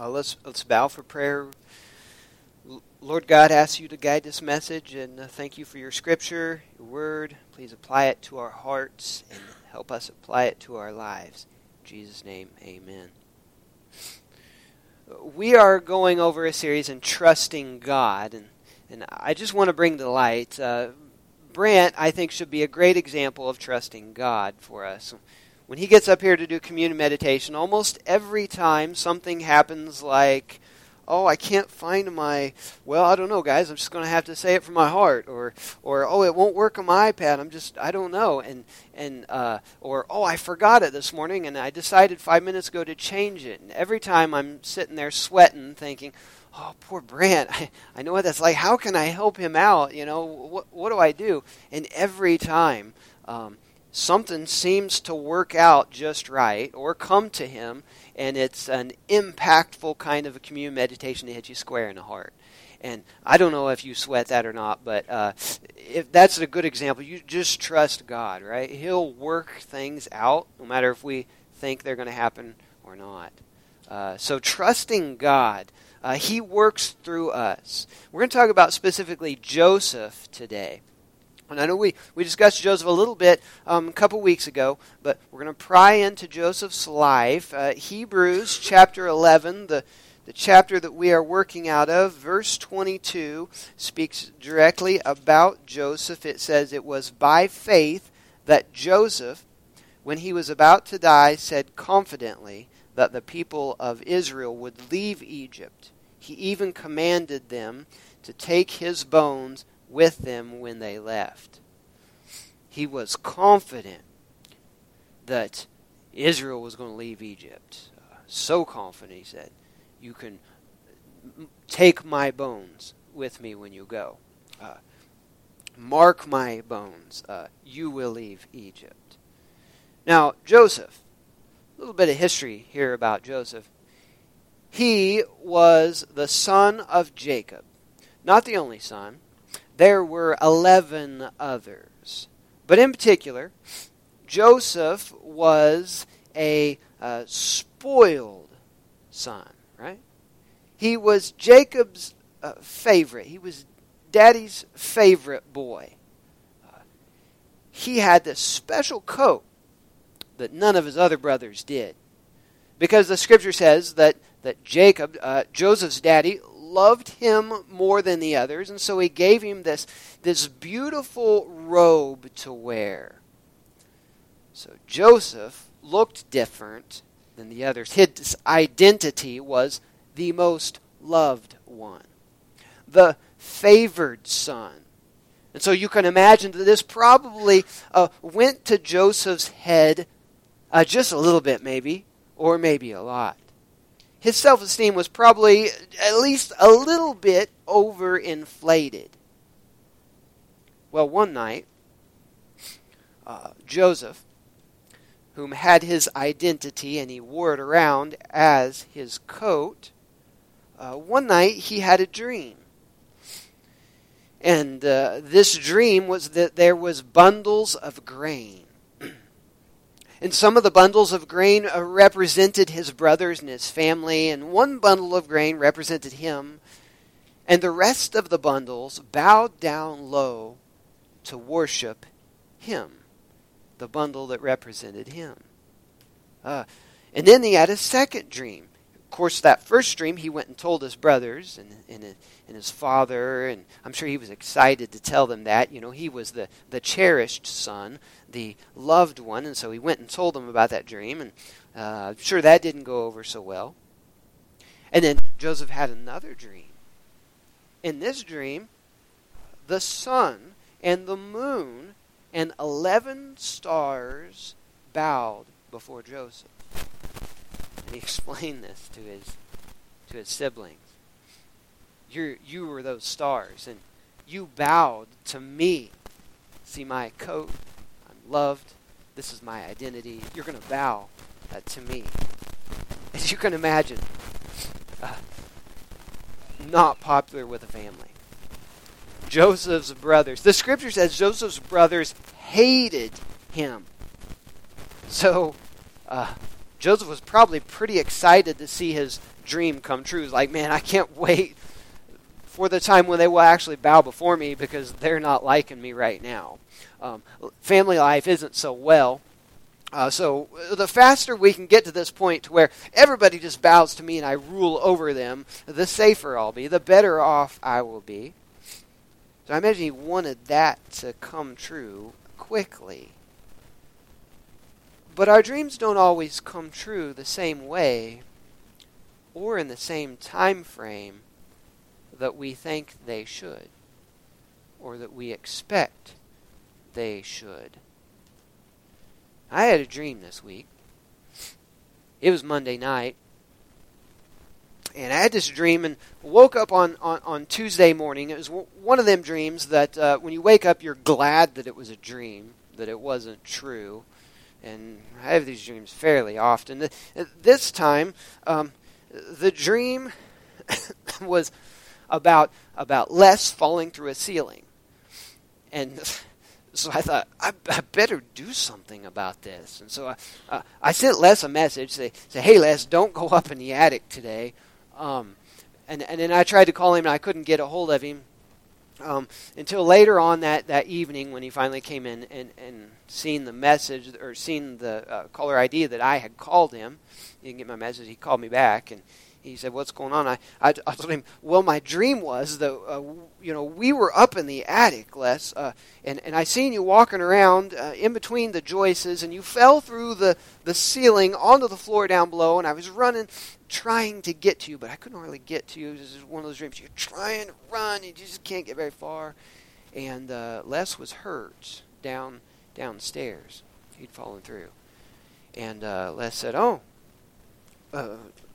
Uh, let's let's bow for prayer. Lord God, ask you to guide this message, and uh, thank you for your Scripture, your Word. Please apply it to our hearts and help us apply it to our lives. In Jesus' name, Amen. We are going over a series in trusting God, and and I just want to bring to light. Uh, Brant, I think, should be a great example of trusting God for us when he gets up here to do communion meditation, almost every time something happens like, oh, I can't find my, well, I don't know, guys, I'm just going to have to say it from my heart, or, or oh, it won't work on my iPad, I'm just, I don't know, and, and, uh, or oh, I forgot it this morning, and I decided five minutes ago to change it. And every time I'm sitting there sweating, thinking, oh, poor Brant, I, I know what that's like. How can I help him out? You know, what, what do I do? And every time, um, something seems to work out just right or come to him, and it's an impactful kind of a communion meditation to hit you square in the heart. And I don't know if you sweat that or not, but uh, if that's a good example, you just trust God, right? He'll work things out, no matter if we think they're going to happen or not. Uh, so trusting God, uh, He works through us. We're going to talk about specifically Joseph today. And I know we, we discussed Joseph a little bit um, a couple weeks ago, but we're going to pry into Joseph's life. Uh, Hebrews chapter 11, the, the chapter that we are working out of, verse 22, speaks directly about Joseph. It says, It was by faith that Joseph, when he was about to die, said confidently that the people of Israel would leave Egypt. He even commanded them to take his bones with them when they left. He was confident that Israel was going to leave Egypt. So confident, he said, You can take my bones with me when you go. Uh, mark my bones. Uh, you will leave Egypt. Now, Joseph, a little bit of history here about Joseph. He was the son of Jacob, not the only son there were 11 others. But in particular, Joseph was a uh, spoiled son, right? He was Jacob's uh, favorite. He was daddy's favorite boy. Uh, he had this special coat that none of his other brothers did. Because the scripture says that, that Jacob, uh, Joseph's daddy, loved him more than the others, and so he gave him this, this beautiful robe to wear. So Joseph looked different than the others. His identity was the most loved one, the favored son. And so you can imagine that this probably uh, went to Joseph's head uh, just a little bit, maybe, or maybe a lot his self esteem was probably at least a little bit overinflated. Well, one night, uh, Joseph, whom had his identity and he wore it around as his coat, uh, one night he had a dream. And uh, this dream was that there was bundles of grain and some of the bundles of grain uh, represented his brothers and his family, and one bundle of grain represented him. And the rest of the bundles bowed down low to worship him, the bundle that represented him. Uh, and then he had a second dream. Course, that first dream, he went and told his brothers and, and, and his father, and I'm sure he was excited to tell them that. You know, he was the, the cherished son the loved one, and so he went and told them about that dream, and uh, I'm sure that didn't go over so well. And then Joseph had another dream. In this dream, the sun and the moon and 11 stars bowed before Joseph. He explained this to his to his siblings. You you were those stars and you bowed to me. See my coat I'm loved. This is my identity. You're going to bow uh, to me. As you can imagine, uh, not popular with the family. Joseph's brothers. The scripture says Joseph's brothers hated him. So, uh, Joseph was probably pretty excited to see his dream come true. He's like, man, I can't wait for the time when they will actually bow before me because they're not liking me right now. Um, family life isn't so well. Uh, so the faster we can get to this point to where everybody just bows to me and I rule over them, the safer I'll be, the better off I will be. So I imagine he wanted that to come true quickly. But our dreams don't always come true the same way or in the same time frame that we think they should or that we expect they should. I had a dream this week. It was Monday night. And I had this dream and woke up on, on, on Tuesday morning. It was one of them dreams that uh, when you wake up, you're glad that it was a dream, that it wasn't true. And I have these dreams fairly often. This time, um, the dream was about about Les falling through a ceiling. And so I thought I, I, better do something about this, and so I, uh, I sent Les a message say say Hey Les, don't go up in the attic today. Um, and and then I tried to call him and I couldn't get a hold of him um, until later on that, that evening when he finally came in and, and seen the message or seen the uh, caller ID that I had called him. He didn't get my message. He called me back and he said, "What's going on?" I, I, I told him, "Well, my dream was that uh, you know we were up in the attic, Les, uh, and and I seen you walking around uh, in between the joists, and you fell through the the ceiling onto the floor down below, and I was running, trying to get to you, but I couldn't really get to you. This is one of those dreams. You're trying to run, and you just can't get very far." And uh, Les was hurt down downstairs. He'd fallen through, and uh, Les said, "Oh."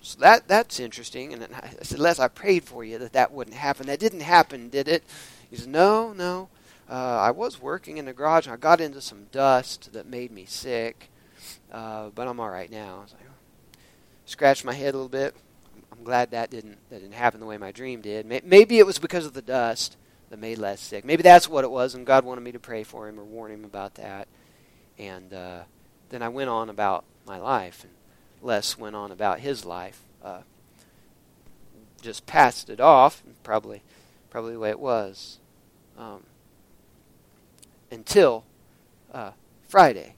So that that's interesting. And I said, Les, I prayed for you that that wouldn't happen. That didn't happen, did it? He said, No, no. Uh, I was working in the garage and I got into some dust that made me sick, uh, but I'm all right now. I like, scratched my head a little bit. I'm glad that didn't that didn't happen the way my dream did. Maybe it was because of the dust that made Les sick. Maybe that's what it was, and God wanted me to pray for him or warn him about that. And uh, then I went on about my life. And Les went on about his life. Uh, just passed it off, probably, probably the way it was, um, until uh, Friday,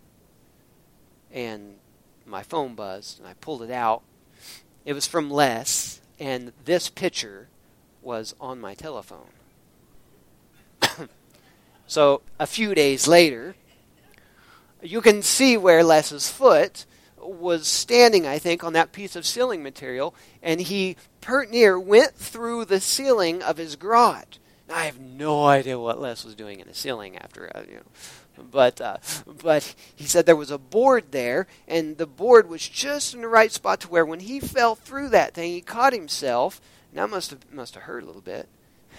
and my phone buzzed, and I pulled it out. It was from Les, and this picture was on my telephone. so a few days later, you can see where Les's foot was standing, I think, on that piece of ceiling material, and he pert near went through the ceiling of his garage. Now, I have no idea what Les was doing in the ceiling after, uh, you know, but uh, but he said there was a board there, and the board was just in the right spot to where when he fell through that thing, he caught himself. Now must have must have hurt a little bit,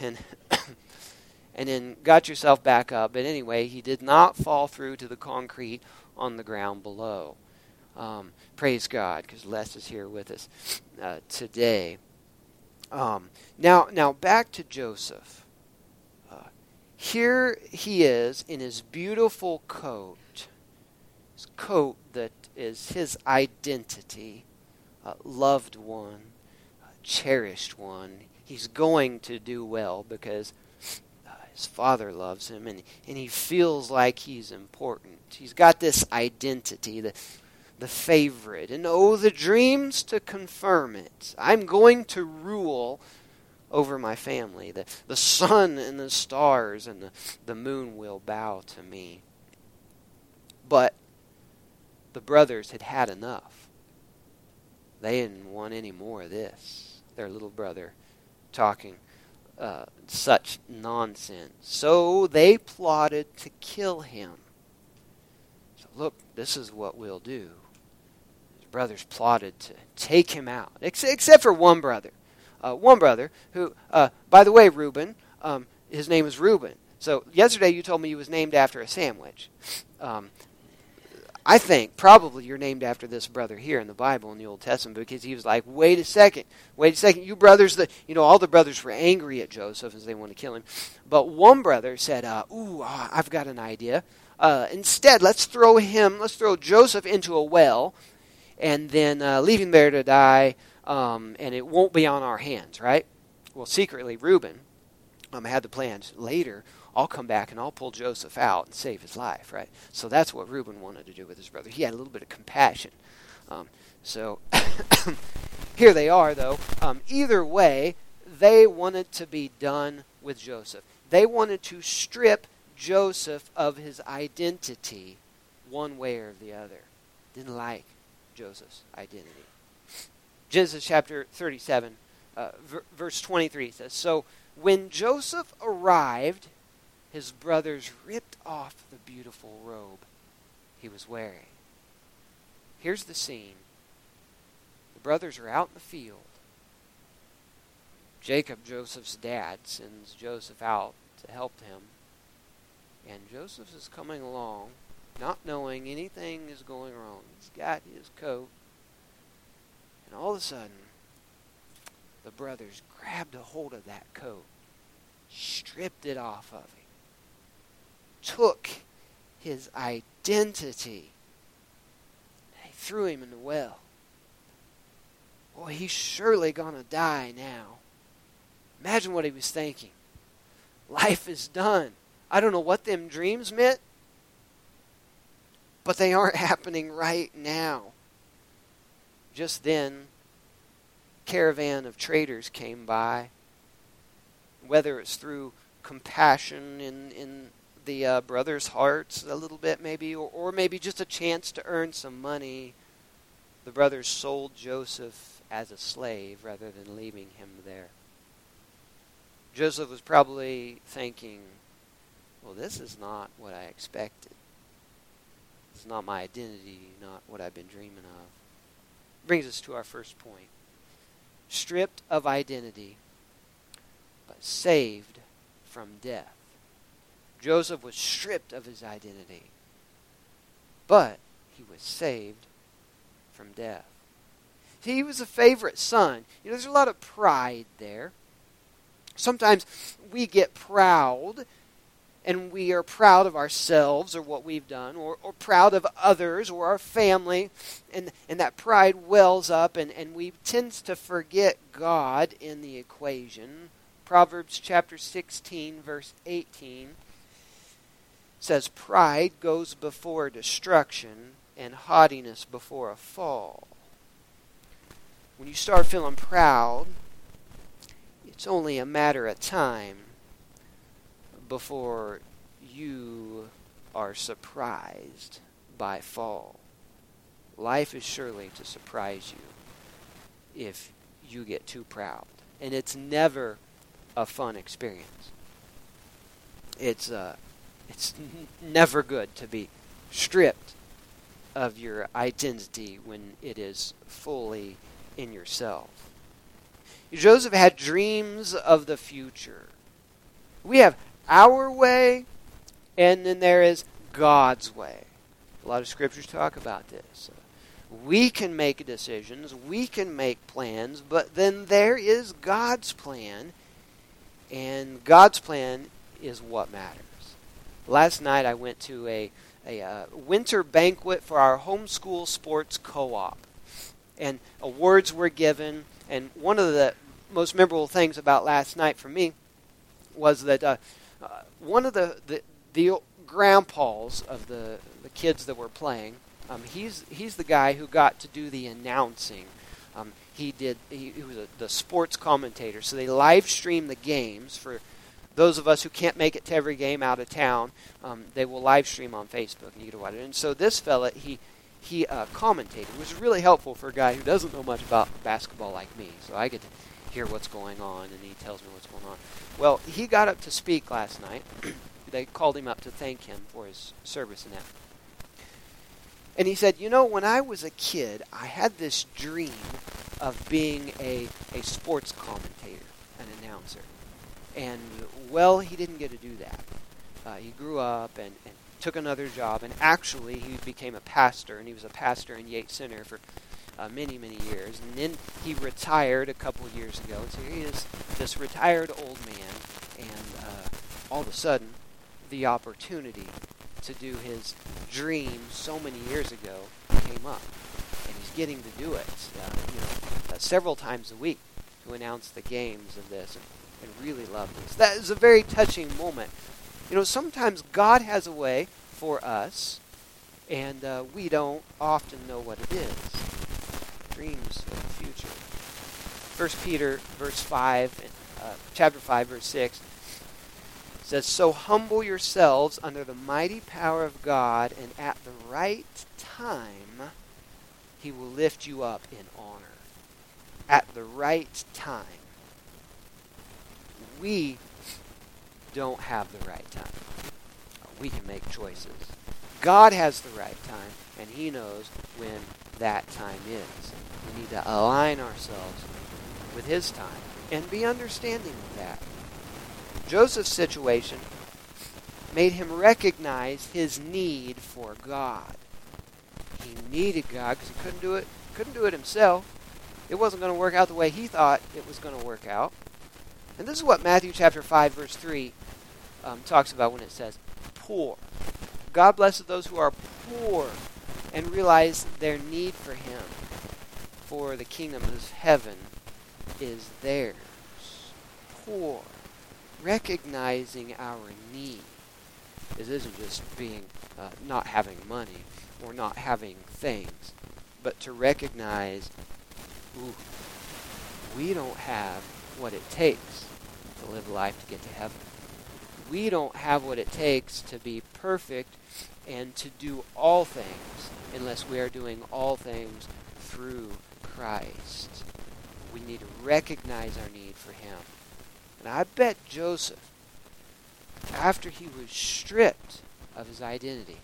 and and then got yourself back up. But anyway, he did not fall through to the concrete on the ground below. Um, praise God, because Les is here with us uh, today. Um, now, now back to Joseph. Uh, here he is in his beautiful coat, his coat that is his identity, uh, loved one, cherished one. He's going to do well because uh, his father loves him and, and he feels like he's important. He's got this identity that the favorite, and oh, the dreams to confirm it. I'm going to rule over my family. The, the sun and the stars and the, the moon will bow to me. But the brothers had had enough. They didn't want any more of this. Their little brother talking uh, such nonsense. So they plotted to kill him. So, look, this is what we'll do brothers plotted to take him out, except for one brother. Uh, one brother who, uh, by the way, Reuben, um, his name is Reuben. So yesterday you told me he was named after a sandwich. Um, I think probably you're named after this brother here in the Bible in the Old Testament because he was like, wait a second, wait a second, you brothers, the, you know, all the brothers were angry at Joseph as they want to kill him. But one brother said, uh, ooh, uh, I've got an idea. Uh, instead, let's throw him, let's throw Joseph into a well and then uh, leave him there to die, um, and it won't be on our hands, right? Well, secretly, Reuben um, had the plans later. I'll come back and I'll pull Joseph out and save his life, right? So that's what Reuben wanted to do with his brother. He had a little bit of compassion. Um, so here they are, though. Um, either way, they wanted to be done with Joseph. They wanted to strip Joseph of his identity one way or the other. Didn't like Joseph's identity. Genesis chapter 37, uh, verse 23 says So when Joseph arrived, his brothers ripped off the beautiful robe he was wearing. Here's the scene the brothers are out in the field. Jacob, Joseph's dad, sends Joseph out to help him. And Joseph is coming along, not knowing anything is going wrong. He's got his coat. And all of a sudden, the brothers grabbed a hold of that coat, stripped it off of him, took his identity, they threw him in the well. Boy, he's surely going to die now. Imagine what he was thinking. Life is done. I don't know what them dreams meant, but they aren't happening right now. Just then, caravan of traders came by. Whether it's through compassion in, in the uh, brothers' hearts a little bit, maybe, or, or maybe just a chance to earn some money, the brothers sold Joseph as a slave rather than leaving him there. Joseph was probably thinking, well, this is not what I expected. Not my identity, not what I've been dreaming of. Brings us to our first point. Stripped of identity, but saved from death. Joseph was stripped of his identity, but he was saved from death. He was a favorite son. You know, there's a lot of pride there. Sometimes we get proud and we are proud of ourselves or what we've done, or, or proud of others or our family, and, and that pride wells up, and, and we tend to forget God in the equation. Proverbs chapter 16, verse 18 says, Pride goes before destruction, and haughtiness before a fall. When you start feeling proud, it's only a matter of time before you are surprised by fall. Life is surely to surprise you if you get too proud. And it's never a fun experience. It's uh, it's never good to be stripped of your identity when it is fully in yourself. Joseph had dreams of the future. We have our way, and then there is God's way. A lot of scriptures talk about this. We can make decisions, we can make plans, but then there is God's plan, and God's plan is what matters. Last night I went to a, a uh, winter banquet for our homeschool sports co op, and awards were given. And one of the most memorable things about last night for me was that uh, uh, one of the, the, the grandpas of the, the kids that were playing, um, he's, he's the guy who got to do the announcing. Um, he did he, he was a, the sports commentator, so they live stream the games for those of us who can't make it to every game out of town. Um, they will live stream on Facebook, and you get to watch it. And so this fella, he he uh, commentated, which is really helpful for a guy who doesn't know much about basketball like me. So I get to hear what's going on, and he tells me what's going on. Well, he got up to speak last night. they called him up to thank him for his service in that. And he said, You know, when I was a kid, I had this dream of being a, a sports commentator, an announcer. And, well, he didn't get to do that. Uh, he grew up and, and took another job, and actually, he became a pastor, and he was a pastor in Yates Center for uh, many, many years. And then he retired a couple years ago. So he is this retired old man, and uh, all of a sudden, the opportunity to do his dream so many years ago came up. And he's getting to do it, uh, you know, uh, several times a week to announce the games of this, and, and really loved this. That is a very touching moment. You know, sometimes God has a way for us, and uh, we don't often know what it is. Dreams of the future. First Peter, verse five, uh, chapter five, verse six says, So humble yourselves under the mighty power of God, and at the right time he will lift you up in honor. At the right time. We don't have the right time. We can make choices. God has the right time, and he knows when that time is. We need to align ourselves with his time and be understanding of that. Joseph's situation made him recognize his need for God. He needed God because he couldn't do it. Couldn't do it himself. It wasn't going to work out the way he thought it was going to work out. And this is what Matthew chapter five verse three um, talks about when it says poor. God blesses those who are poor and realize their need for Him. For the kingdom of heaven is theirs. Poor recognizing our need. This isn't just being uh, not having money or not having things, but to recognize, ooh, we don't have what it takes to live life to get to heaven. We don't have what it takes to be perfect and to do all things unless we are doing all things through Christ. We need to recognize our need for Him and I bet Joseph, after he was stripped of his identity,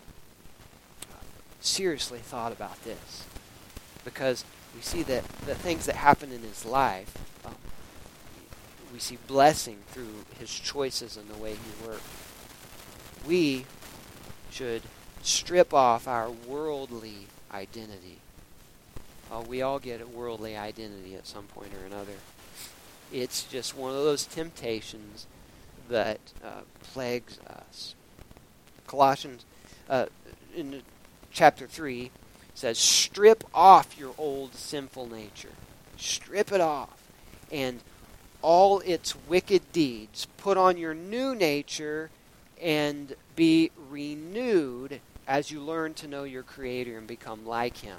seriously thought about this. Because we see that the things that happen in his life, um, we see blessing through his choices and the way he worked. We should strip off our worldly identity. Uh, we all get a worldly identity at some point or another. It's just one of those temptations that uh, plagues us. Colossians uh, in chapter 3 says, Strip off your old sinful nature. Strip it off. And all its wicked deeds. Put on your new nature and be renewed as you learn to know your Creator and become like Him.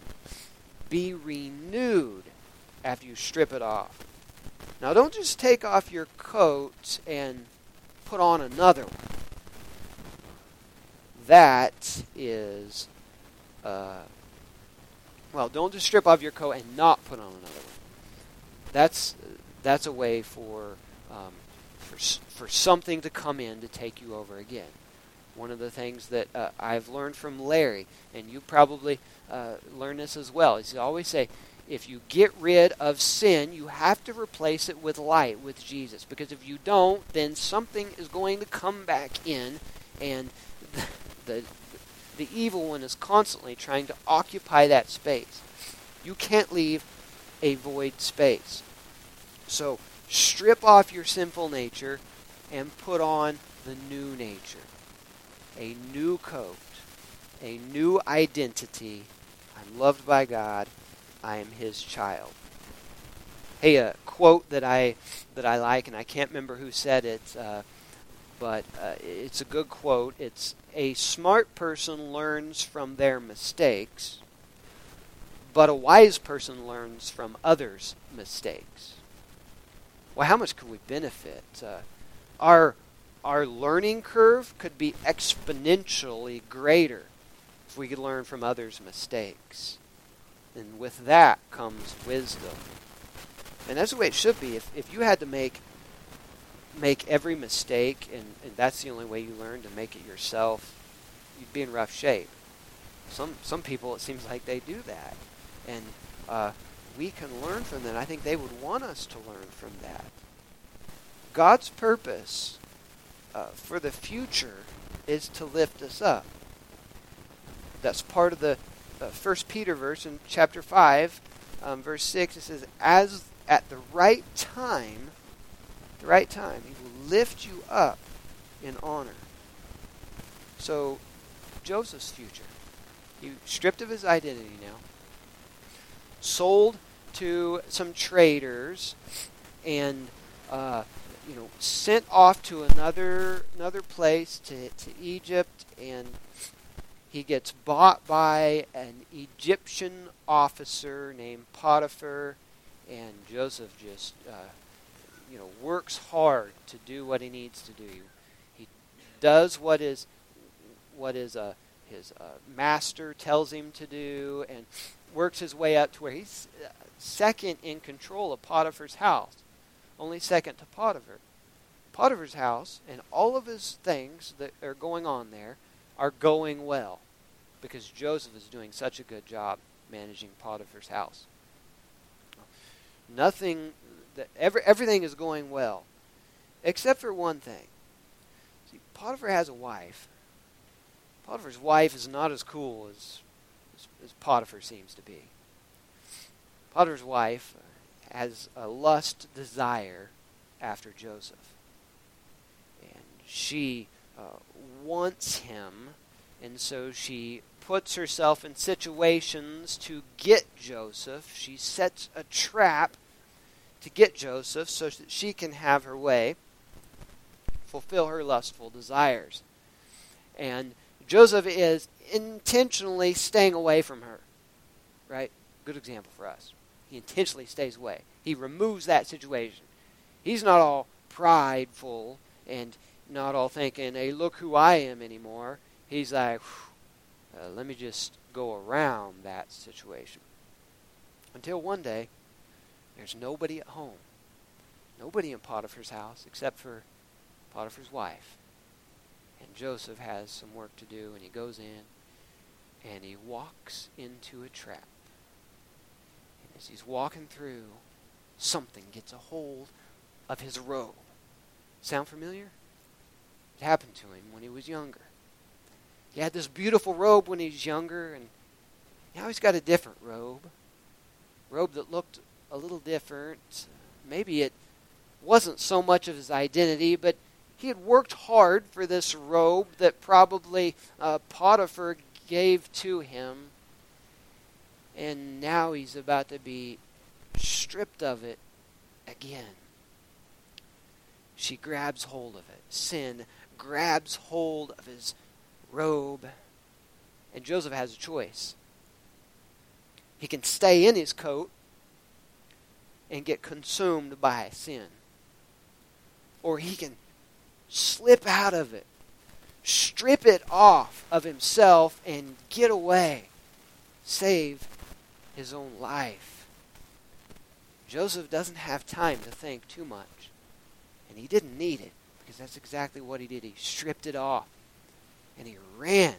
Be renewed after you strip it off. Now, don't just take off your coat and put on another one. That is, uh, well, don't just strip off your coat and not put on another one. That's that's a way for um, for for something to come in to take you over again. One of the things that uh, I've learned from Larry, and you probably uh, learn this as well, is he always say, if you get rid of sin, you have to replace it with light, with Jesus. Because if you don't, then something is going to come back in, and the, the, the evil one is constantly trying to occupy that space. You can't leave a void space. So strip off your sinful nature and put on the new nature. A new coat, a new identity. I'm loved by God I am his child. Hey, a quote that I that I like, and I can't remember who said it, uh, but uh, it's a good quote. It's a smart person learns from their mistakes, but a wise person learns from others' mistakes. Well, how much could we benefit? Uh, our our learning curve could be exponentially greater if we could learn from others' mistakes. And with that comes wisdom. And that's the way it should be. If, if you had to make make every mistake and, and that's the only way you learn to make it yourself, you'd be in rough shape. Some some people it seems like they do that. And uh, we can learn from that. I think they would want us to learn from that. God's purpose uh, for the future is to lift us up. That's part of the uh, First Peter verse in chapter five, um, verse six. It says, "As at the right time, the right time, He will lift you up in honor." So, Joseph's future, he stripped of his identity now. sold to some traders and uh, you know sent off to another another place to, to Egypt and he gets bought by an Egyptian officer named Potiphar and Joseph just uh, you know works hard to do what he needs to do. He does what is what is a uh, his uh, master tells him to do and works his way up to where he's uh, second in control of Potiphar's house, only second to Potiphar. Potiphar's house and all of his things that are going on there are going well because Joseph is doing such a good job managing Potiphar's house. Nothing that every, everything is going well except for one thing. See, Potiphar has a wife. Potiphar's wife is not as cool as, as, as Potiphar seems to be. Potiphar's wife has a lust desire after Joseph. And she uh, wants him, and so she puts herself in situations to get Joseph. She sets a trap to get Joseph so that she can have her way, fulfill her lustful desires. And Joseph is intentionally staying away from her. Right? Good example for us. He intentionally stays away. He removes that situation. He's not all prideful and not all thinking, hey, look who I am anymore. He's like, uh, let me just go around that situation. Until one day, there's nobody at home. Nobody in Potiphar's house except for Potiphar's wife. And Joseph has some work to do, and he goes in and he walks into a trap. As he's walking through, something gets a hold of his robe. Sound familiar? It happened to him when he was younger. He had this beautiful robe when he was younger, and now he's got a different robe. Robe that looked a little different. Maybe it wasn't so much of his identity, but he had worked hard for this robe that probably uh, Potiphar gave to him and now he's about to be stripped of it again. She grabs hold of it. Sin grabs hold of his robe. And Joseph has a choice. He can stay in his coat and get consumed by sin. Or he can slip out of it, strip it off of himself, and get away, save his own life. Joseph doesn't have time to think too much. And he didn't need it because that's exactly what he did. He stripped it off and he ran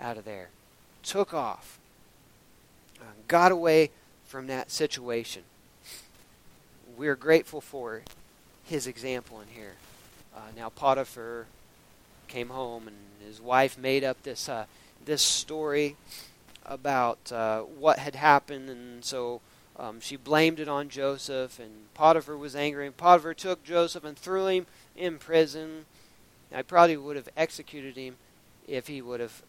out of there, took off, uh, got away from that situation. We're grateful for his example in here. Uh, now Potiphar came home and his wife made up this uh, this story about uh, what had happened, and so um, she blamed it on Joseph, and Potiphar was angry, and Potiphar took Joseph and threw him in prison. I probably would have executed him if he would have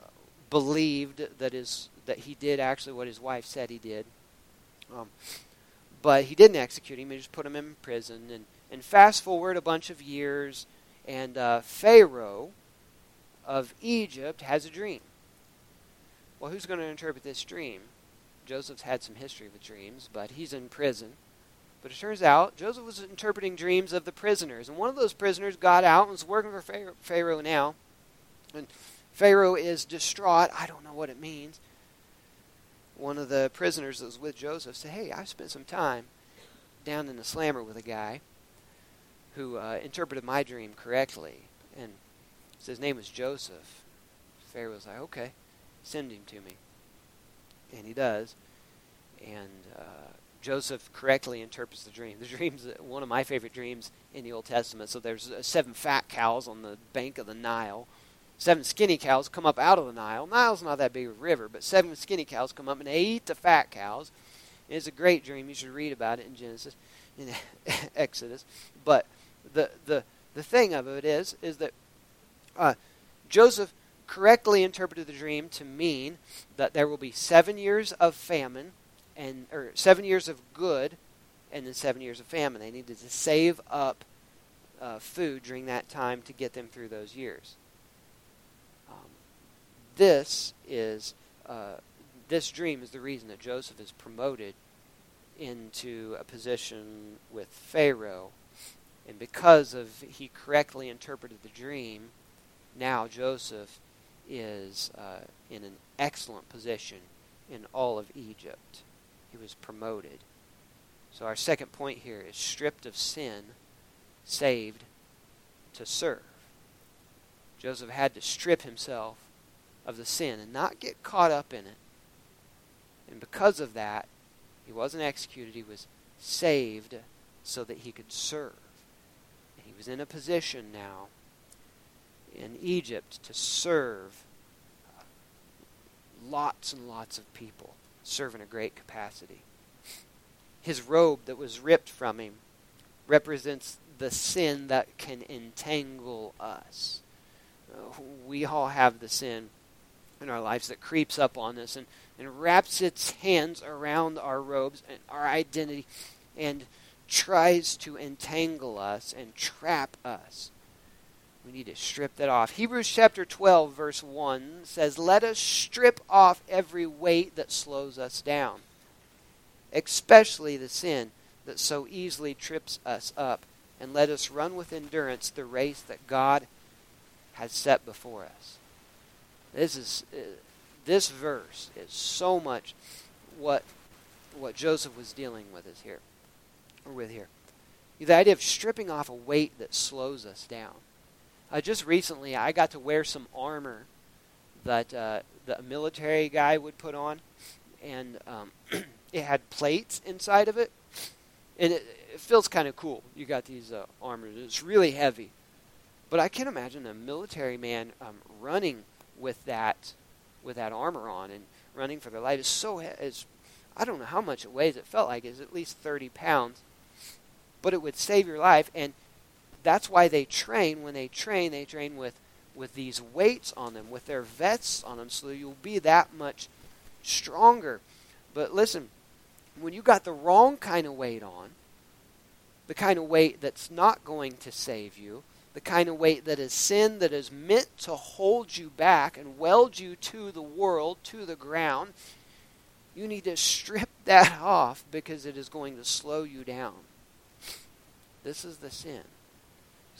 uh, believed that his that he did actually what his wife said he did. Um, but he didn't execute him; he just put him in prison. And and fast forward a bunch of years, and uh, Pharaoh of Egypt has a dream well, who's going to interpret this dream? Joseph's had some history with dreams, but he's in prison. But it turns out Joseph was interpreting dreams of the prisoners, and one of those prisoners got out and was working for Pharaoh now. And Pharaoh is distraught. I don't know what it means. One of the prisoners that was with Joseph said, Hey, I spent some time down in the slammer with a guy who uh, interpreted my dream correctly. And his name was Joseph. Pharaoh was like, Okay send him to me. And he does. And uh, Joseph correctly interprets the dream. The dream's one of my favorite dreams in the Old Testament. So there's uh, seven fat cows on the bank of the Nile. Seven skinny cows come up out of the Nile. Nile's not that big a river, but seven skinny cows come up and they eat the fat cows. It's a great dream. You should read about it in Genesis, in Exodus. But the the the thing of it is, is that uh, Joseph correctly interpreted the dream to mean that there will be seven years of famine and or seven years of good, and then seven years of famine. They needed to save up uh, food during that time to get them through those years. Um, this is uh, this dream is the reason that Joseph is promoted into a position with Pharaoh, and because of he correctly interpreted the dream, now Joseph is uh, in an excellent position in all of Egypt. He was promoted. So our second point here is stripped of sin, saved to serve. Joseph had to strip himself of the sin and not get caught up in it. And because of that, he wasn't executed, he was saved so that he could serve. And he was in a position now in Egypt to serve lots and lots of people, serve in a great capacity. His robe that was ripped from him represents the sin that can entangle us. We all have the sin in our lives that creeps up on us and, and wraps its hands around our robes and our identity and tries to entangle us and trap us. We need to strip that off. Hebrews chapter 12, verse 1 says, Let us strip off every weight that slows us down, especially the sin that so easily trips us up, and let us run with endurance the race that God has set before us. This is uh, this verse is so much what what Joseph was dealing with is here or with here. The idea of stripping off a weight that slows us down. Uh, just recently, I got to wear some armor that uh, the military guy would put on, and um, it had plates inside of it, and it, it feels kind of cool. You got these uh, armors; it's really heavy, but I can imagine a military man um, running with that with that armor on and running for their life is so is I don't know how much it weighs. It felt like it's at least 30 pounds, but it would save your life. And that's why they train. When they train, they train with with these weights on them, with their vests on them, so you'll be that much stronger. But listen, when you got the wrong kind of weight on, the kind of weight that's not going to save you, the kind of weight that is sin that is meant to hold you back and weld you to the world, to the ground, you need to strip that off because it is going to slow you down. This is the sin.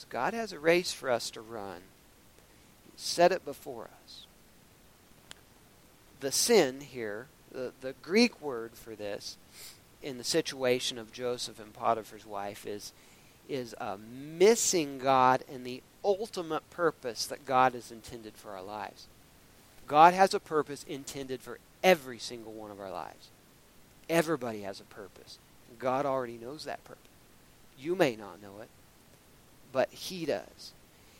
God has a race for us to run. He set it before us. The sin here, the, the Greek word for this in the situation of Joseph and Potiphar's wife is is uh, missing God and the ultimate purpose that God has intended for our lives. God has a purpose intended for every single one of our lives. Everybody has a purpose. God already knows that purpose. You may not know it, but He does.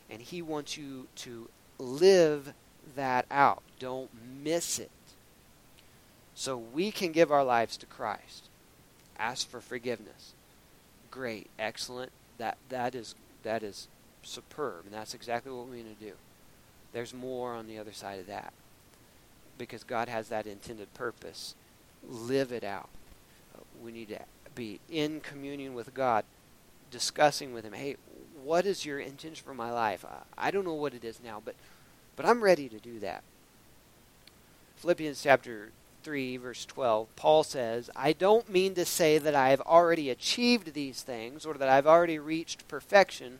And He wants you to live that out. Don't miss it. So we can give our lives to Christ. Ask for forgiveness great, excellent. That that is that is superb, and that's exactly what we're going to do. There's more on the other side of that because God has that intended purpose. Live it out. Uh, we need to be in communion with God, discussing with Him. Hey, what is your intention for my life? I don't know what it is now, but but I'm ready to do that. Philippians chapter 3, verse 12, Paul says, I don't mean to say that I have already achieved these things or that I've already reached perfection,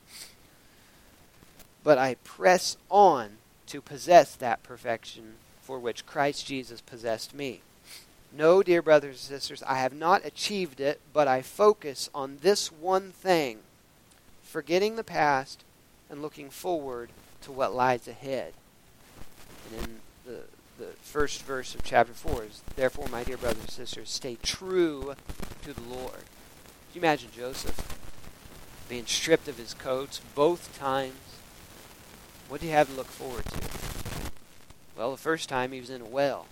but I press on to possess that perfection for which Christ Jesus possessed me. No, dear brothers and sisters, I have not achieved it, but I focus on this one thing, forgetting the past and looking forward to what lies ahead. And in the the first verse of chapter 4 is, Therefore, my dear brothers and sisters, stay true to the Lord. Can you imagine Joseph being stripped of his coats both times? What do you have to look forward to? Well, the first time he was in a well.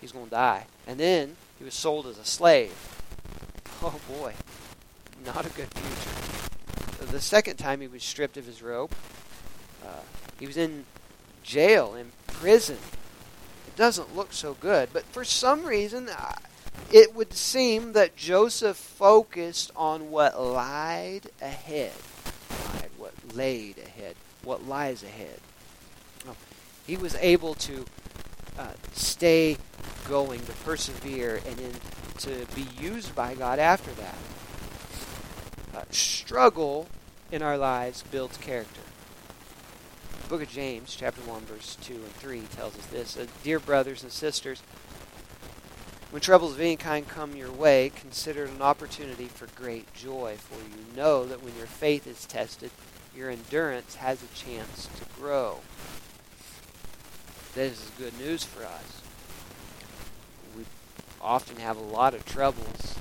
He's going to die. And then he was sold as a slave. Oh boy, not a good future. The second time he was stripped of his robe, uh, he was in jail, in prison, it doesn't look so good. But for some reason, it would seem that Joseph focused on what lied ahead. What laid ahead, what lies ahead. he was able to uh, stay going, to persevere, and then to be used by God after that. Uh, struggle in our lives builds character. The book of James, chapter 1, verse 2 and 3, tells us this uh, Dear brothers and sisters, when troubles of any kind come your way, consider it an opportunity for great joy, for you know that when your faith is tested, your endurance has a chance to grow. This is good news for us. We often have a lot of troubles,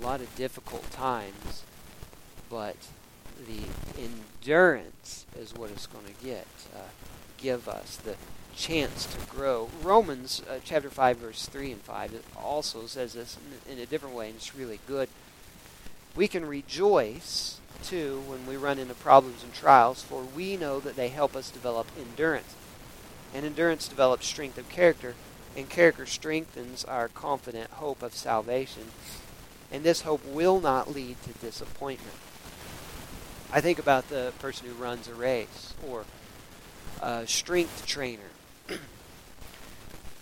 a lot of difficult times, but the endurance is what it's going to get, uh, give us the chance to grow. Romans uh, chapter 5 verse 3 and 5 also says this in, in a different way and it's really good. We can rejoice too when we run into problems and trials for we know that they help us develop endurance. And endurance develops strength of character and character strengthens our confident hope of salvation. And this hope will not lead to disappointment. I think about the person who runs a race or a strength trainer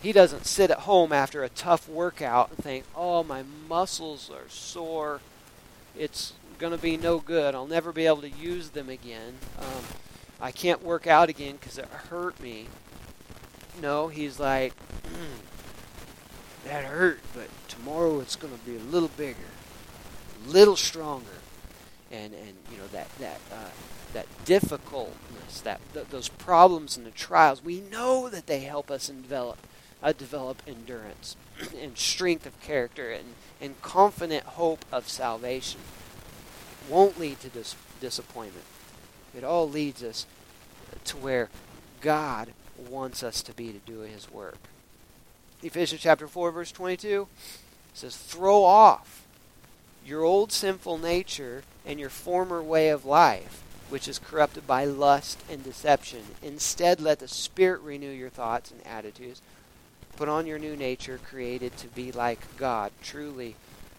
he doesn't sit at home after a tough workout and think, oh, my muscles are sore. It's going to be no good. I'll never be able to use them again. Um, I can't work out again because it hurt me. No, he's like, mm, that hurt, but tomorrow it's going to be a little bigger, a little stronger, and and you know that that uh, that difficultness, that th- those problems and the trials. We know that they help us develop uh, develop endurance and strength of character and, and confident hope of salvation. It Won't lead to dis- disappointment. It all leads us to where God wants us to be to do His work. Ephesians chapter 4, verse 22 says, Throw off your old sinful nature and your former way of life, which is corrupted by lust and deception. Instead, let the Spirit renew your thoughts and attitudes Put on your new nature, created to be like God, truly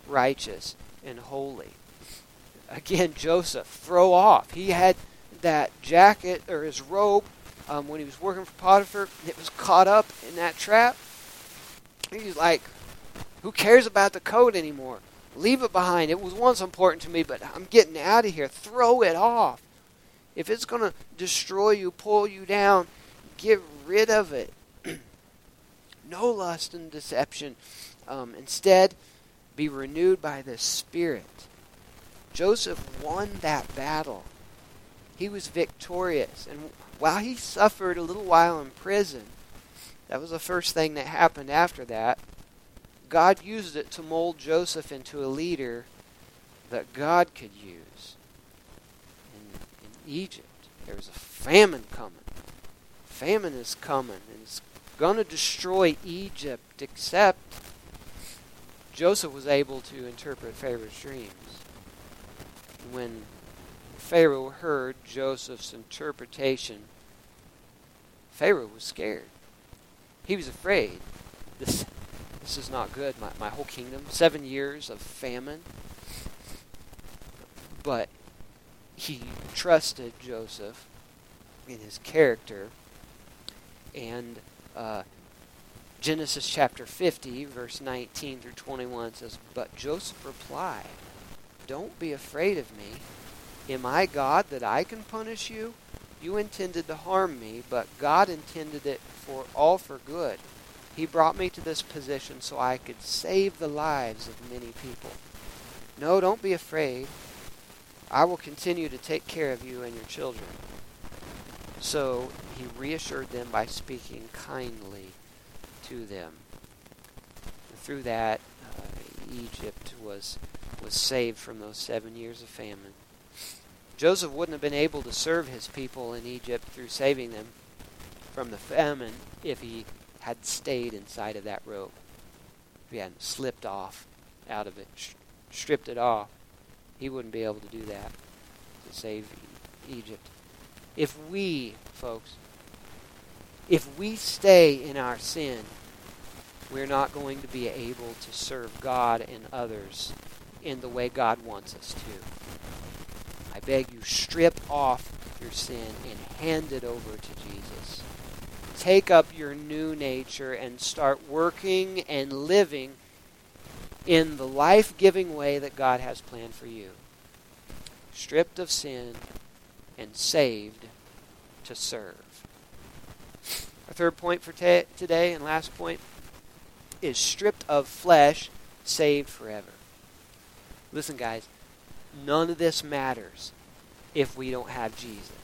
righteous and holy. Again, Joseph, throw off. He had that jacket or his robe um, when he was working for Potiphar. And it was caught up in that trap. He's like, who cares about the coat anymore? Leave it behind. It was once important to me, but I'm getting out of here. Throw it off. If it's going to destroy you, pull you down, get rid of it no lust and deception. Um, instead, be renewed by the Spirit. Joseph won that battle. He was victorious. And while he suffered a little while in prison, that was the first thing that happened after that. God used it to mold Joseph into a leader that God could use. In, in Egypt, there was a famine coming. Famine is coming, and it's going to destroy Egypt, except Joseph was able to interpret Pharaoh's dreams. When Pharaoh heard Joseph's interpretation, Pharaoh was scared. He was afraid. This, this is not good. My, my whole kingdom, seven years of famine. But he trusted Joseph in his character and uh, Genesis chapter 50, verse 19 through 21 says, But Joseph replied, Don't be afraid of me. Am I God that I can punish you? You intended to harm me, but God intended it for all for good. He brought me to this position so I could save the lives of many people. No, don't be afraid. I will continue to take care of you and your children. So he reassured them by speaking kindly to them. And through that, uh, Egypt was was saved from those seven years of famine. Joseph wouldn't have been able to serve his people in Egypt through saving them from the famine if he had stayed inside of that robe. If he hadn't slipped off out of it, sh- stripped it off, he wouldn't be able to do that to save Egypt. If we, folks, if we stay in our sin, we're not going to be able to serve God and others in the way God wants us to. I beg you, strip off your sin and hand it over to Jesus. Take up your new nature and start working and living in the life giving way that God has planned for you. Stripped of sin and saved to serve. Our third point for t- today and last point is stripped of flesh, saved forever. Listen, guys, none of this matters if we don't have Jesus.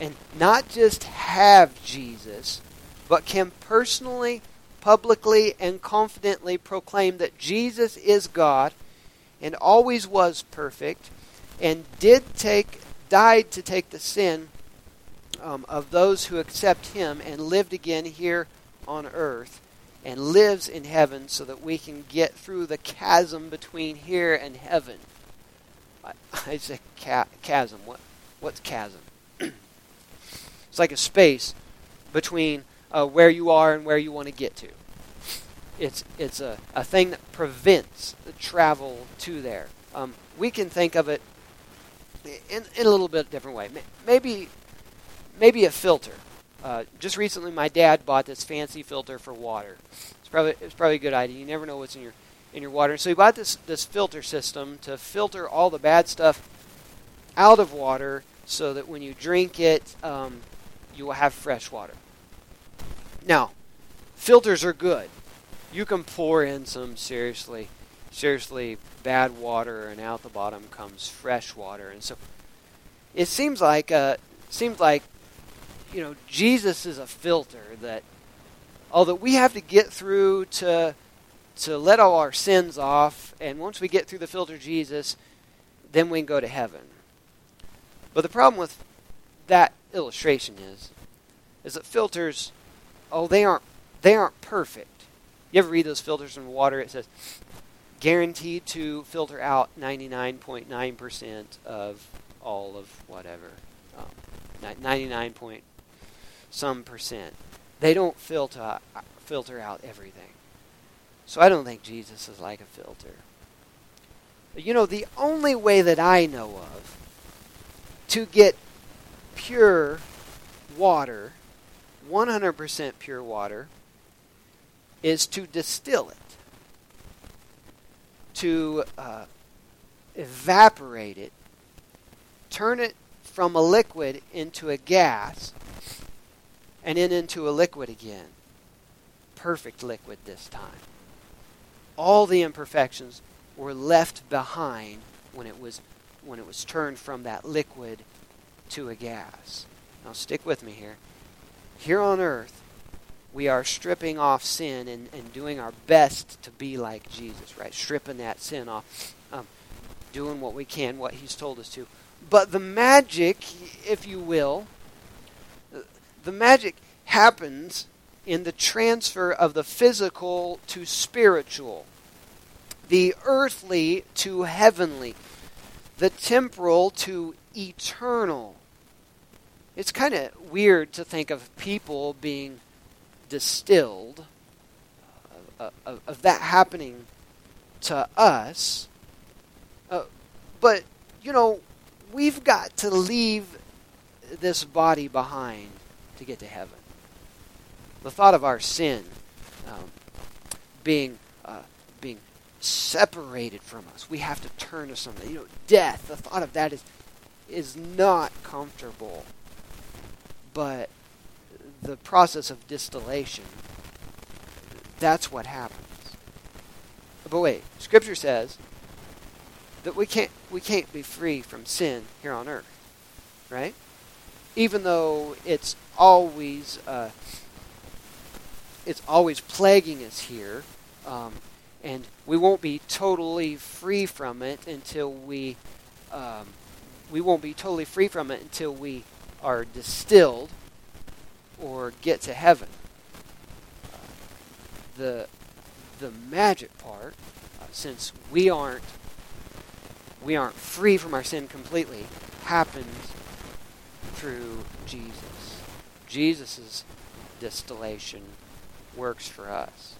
And not just have Jesus, but can personally, publicly, and confidently proclaim that Jesus is God and always was perfect and did take died to take the sin um, of those who accept him and lived again here on earth and lives in heaven so that we can get through the chasm between here and heaven. I, I say chasm. What, what's chasm? it's like a space between uh, where you are and where you want to get to. It's, it's a, a thing that prevents the travel to there. Um, we can think of it in, in a little bit different way. Maybe, maybe a filter. Uh, just recently, my dad bought this fancy filter for water. It's probably it's probably a good idea. You never know what's in your in your water. So he bought this this filter system to filter all the bad stuff out of water, so that when you drink it, um, you will have fresh water. Now, filters are good. You can pour in some seriously seriously bad water, and out the bottom comes fresh water. And so, it seems like uh, seems like you know, Jesus is a filter that that we have to get through to to let all our sins off, and once we get through the filter Jesus, then we can go to heaven. But the problem with that illustration is is that filters oh they aren't they aren't perfect. You ever read those filters in water? It says guaranteed to filter out 99.9% of all of whatever. Um, 99 point some percent. They don't filter filter out everything. So I don't think Jesus is like a filter. But you know, the only way that I know of to get pure water, 100% pure water, is to distill it, to uh, evaporate it, turn it from a liquid into a gas, and then into a liquid again. Perfect liquid this time. All the imperfections were left behind when it was when it was turned from that liquid to a gas. Now stick with me here. Here on earth, we are stripping off sin and, and doing our best to be like Jesus, right? Stripping that sin off, um, doing what we can, what He's told us to. But the magic, if you will, the magic happens in the transfer of the physical to spiritual, the earthly to heavenly, the temporal to eternal. It's kind of weird to think of people being distilled, of, of, of that happening to us. Uh, but, you know, we've got to leave this body behind to get to heaven. The thought of our sin um, being uh, being separated from us, we have to turn to something. You know, death. The thought of that is is not comfortable. But the process of distillation, that's what happens. But wait, Scripture says that we can't we can't be free from sin here on earth, right? Even though it's always uh, it's always plaguing us here, um, and we won't be totally free from it until we um, we won't be totally free from it until we are distilled or get to heaven. Uh, the the magic part, uh, since we aren't we aren't free from our sin completely, happens through Jesus. Jesus' distillation works for us.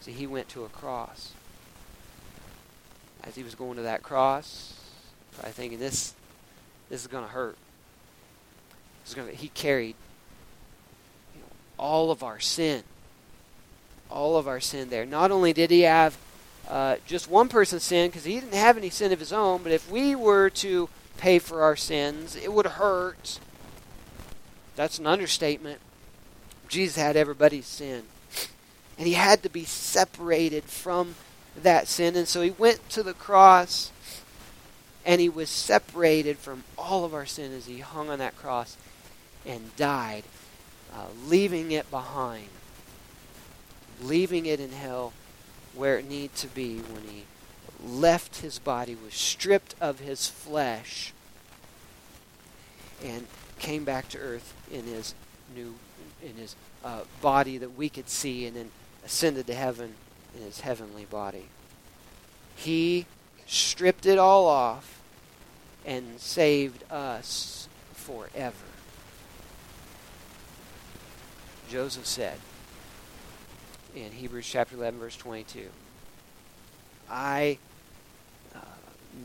See, he went to a cross. As he was going to that cross, I thinking this this is going to hurt. This is to, he carried you know, all of our sin. All of our sin there. Not only did he have uh, just one person's sin, because he didn't have any sin of his own, but if we were to pay for our sins, it would hurt. That's an understatement. Jesus had everybody's sin. And he had to be separated from that sin. And so he went to the cross and he was separated from all of our sin as he hung on that cross and died, uh, leaving it behind, leaving it in hell where it needed to be when he left his body, was stripped of his flesh, and came back to earth in his new in his uh, body that we could see, and then ascended to heaven in his heavenly body. He stripped it all off and saved us forever. Joseph said in Hebrews chapter 11, verse 22, I uh,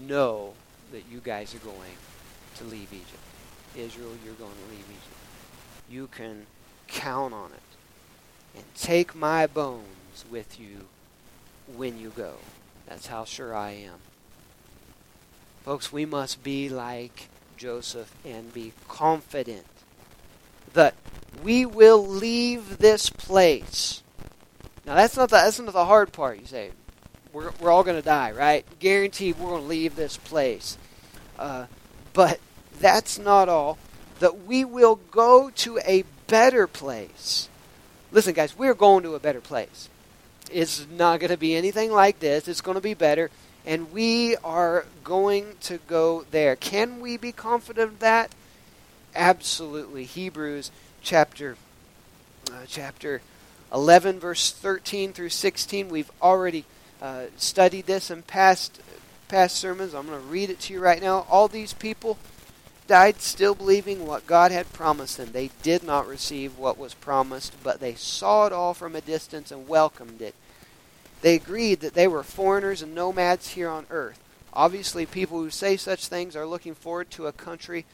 know that you guys are going to leave Egypt. Israel, you're going to leave Egypt. You can count on it. And take my bones with you when you go. That's how sure I am. Folks, we must be like Joseph and be confident that we will leave this place. Now, that's not the, that's not the hard part, you say. We're, we're all going to die, right? Guaranteed we're going to leave this place. Uh, but that's not all. That we will go to a better place. Listen, guys, we're going to a better place. It's not going to be anything like this. It's going to be better. And we are going to go there. Can we be confident of that? Absolutely. Hebrews chapter uh, chapter 11 verse 13 through 16. We've already uh, studied this in past past sermons. I'm going to read it to you right now. All these people died still believing what God had promised them. They did not receive what was promised, but they saw it all from a distance and welcomed it. They agreed that they were foreigners and nomads here on earth. Obviously, people who say such things are looking forward to a country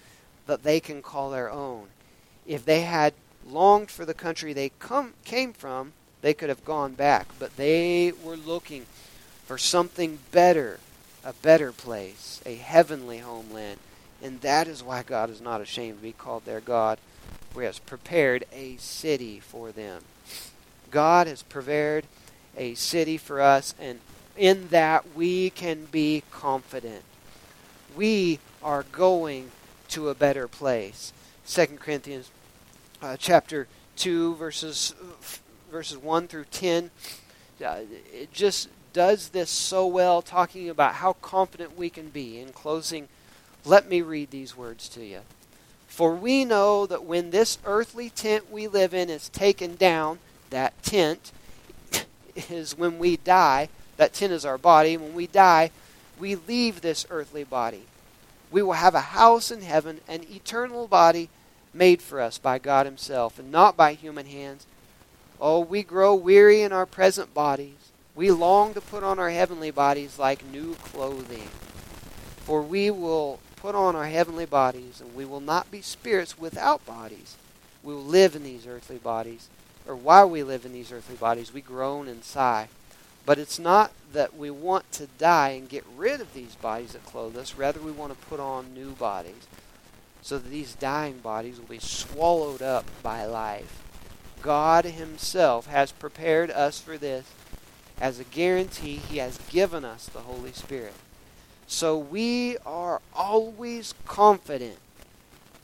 that they can call their own. If they had longed for the country they come, came from, they could have gone back. But they were looking for something better, a better place, a heavenly homeland. And that is why God is not ashamed to be called their God, for he has prepared a city for them. God has prepared a city for us, and in that we can be confident. We are going to a better place. 2 Corinthians uh, chapter 2, verses, verses 1 through 10. Uh, it just does this so well, talking about how confident we can be. In closing, let me read these words to you. For we know that when this earthly tent we live in is taken down, that tent is when we die. That tent is our body. When we die, we leave this earthly body. We will have a house in heaven, an eternal body made for us by God Himself, and not by human hands. Oh, we grow weary in our present bodies. We long to put on our heavenly bodies like new clothing. For we will put on our heavenly bodies, and we will not be spirits without bodies. We will live in these earthly bodies, or while we live in these earthly bodies, we groan and sigh. But it's not that we want to die and get rid of these bodies that clothe us. Rather, we want to put on new bodies so that these dying bodies will be swallowed up by life. God Himself has prepared us for this. As a guarantee, He has given us the Holy Spirit. So we are always confident,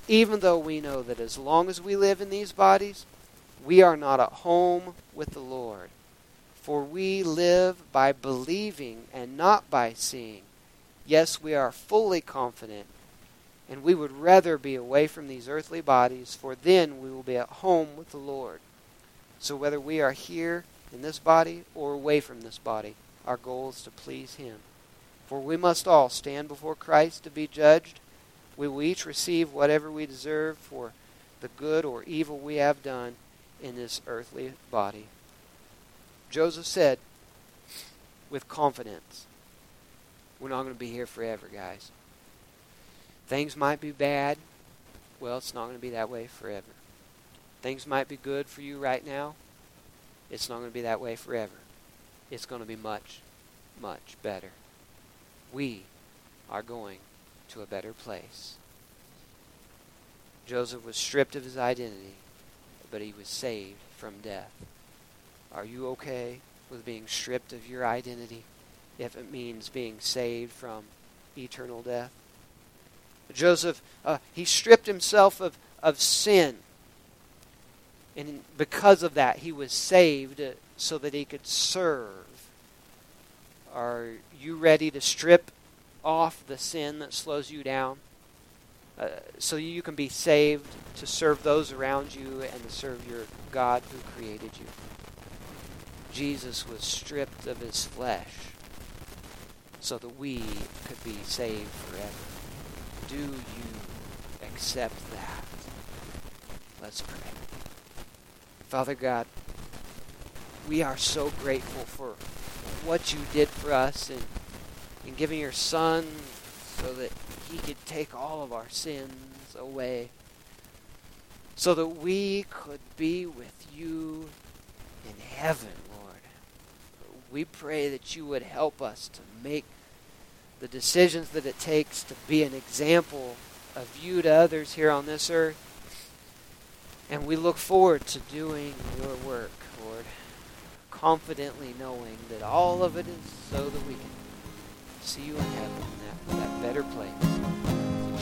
even though we know that as long as we live in these bodies, we are not at home with the Lord. For we live by believing and not by seeing. Yes, we are fully confident, and we would rather be away from these earthly bodies, for then we will be at home with the Lord. So whether we are here in this body or away from this body, our goal is to please Him. For we must all stand before Christ to be judged. We will each receive whatever we deserve for the good or evil we have done in this earthly body. Joseph said, with confidence. We're not going to be here forever, guys. Things might be bad. Well, it's not going to be that way forever. Things might be good for you right now. It's not going to be that way forever. It's going to be much, much better. We are going to a better place. Joseph was stripped of his identity, but he was saved from death. Are you okay with being stripped of your identity if it means being saved from eternal death? Joseph, uh, he stripped himself of, of sin. And because of that, he was saved so that he could serve. Are you ready to strip off the sin that slows you down? Uh, so you can be saved to serve those around you and to serve your God who created you. Jesus was stripped of his flesh so that we could be saved forever. Do you accept that? Let's pray. Father God, we are so grateful for what you did for us in, in giving your Son so that he could take all of our sins away, so that we could be with you in heaven, Lord. We pray that you would help us to make the decisions that it takes to be an example of you to others here on this earth. And we look forward to doing your work, Lord, confidently knowing that all of it is so that we can see you in heaven, that, that better place.